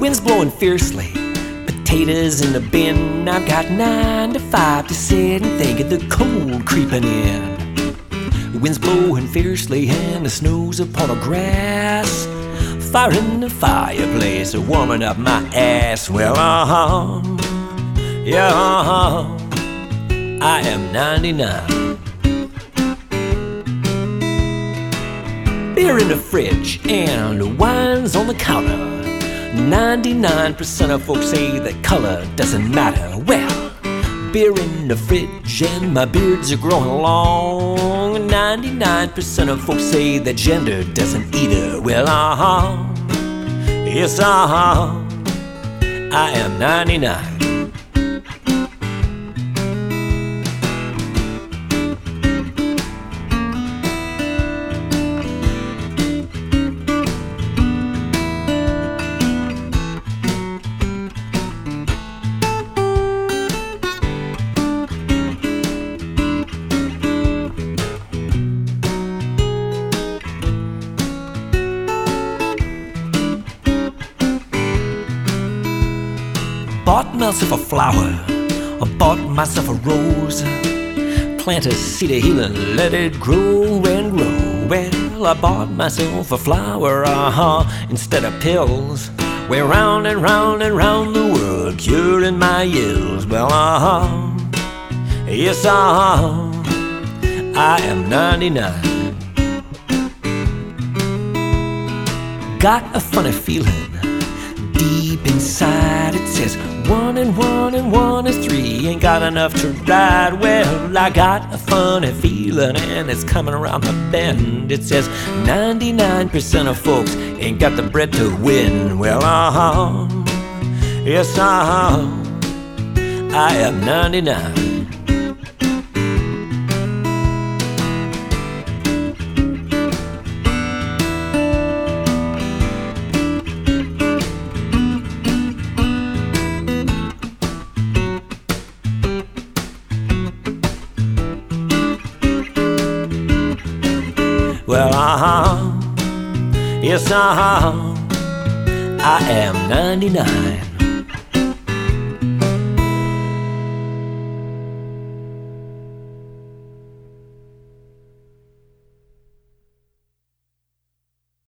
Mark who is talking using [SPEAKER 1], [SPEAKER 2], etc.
[SPEAKER 1] wind's blowing fiercely. Potatoes in the bin. I've got nine to five to sit and think of the cold creeping in. The wind's blowing fiercely and the snow's upon the grass. Fire in the fireplace, warming up my ass. Well, uh huh. Yeah, uh-huh. I am 99. Beer in the fridge and the wine's on the counter. 99% of folks say that color doesn't matter. Well, beer in the fridge and my beards are growing long. 99% of folks say that gender doesn't either. Well, uh huh. Yes, uh huh. I am 99. Bought myself a flower, I bought myself a rose. Plant a seed of healing, let it grow and grow. Well, I bought myself a flower, uh huh, instead of pills. We're round and round and round the world, curing my ills. Well, uh huh, yes, uh huh, I am 99. Got a funny feeling deep inside. It says one and one and one is three. Ain't got enough to ride. Well, I got a funny feeling and it's coming around the bend. It says 99% of folks ain't got the bread to win. Well, uh huh. Yes, uh huh. I am 99. Well, uh huh. Yes, uh huh. I am 99.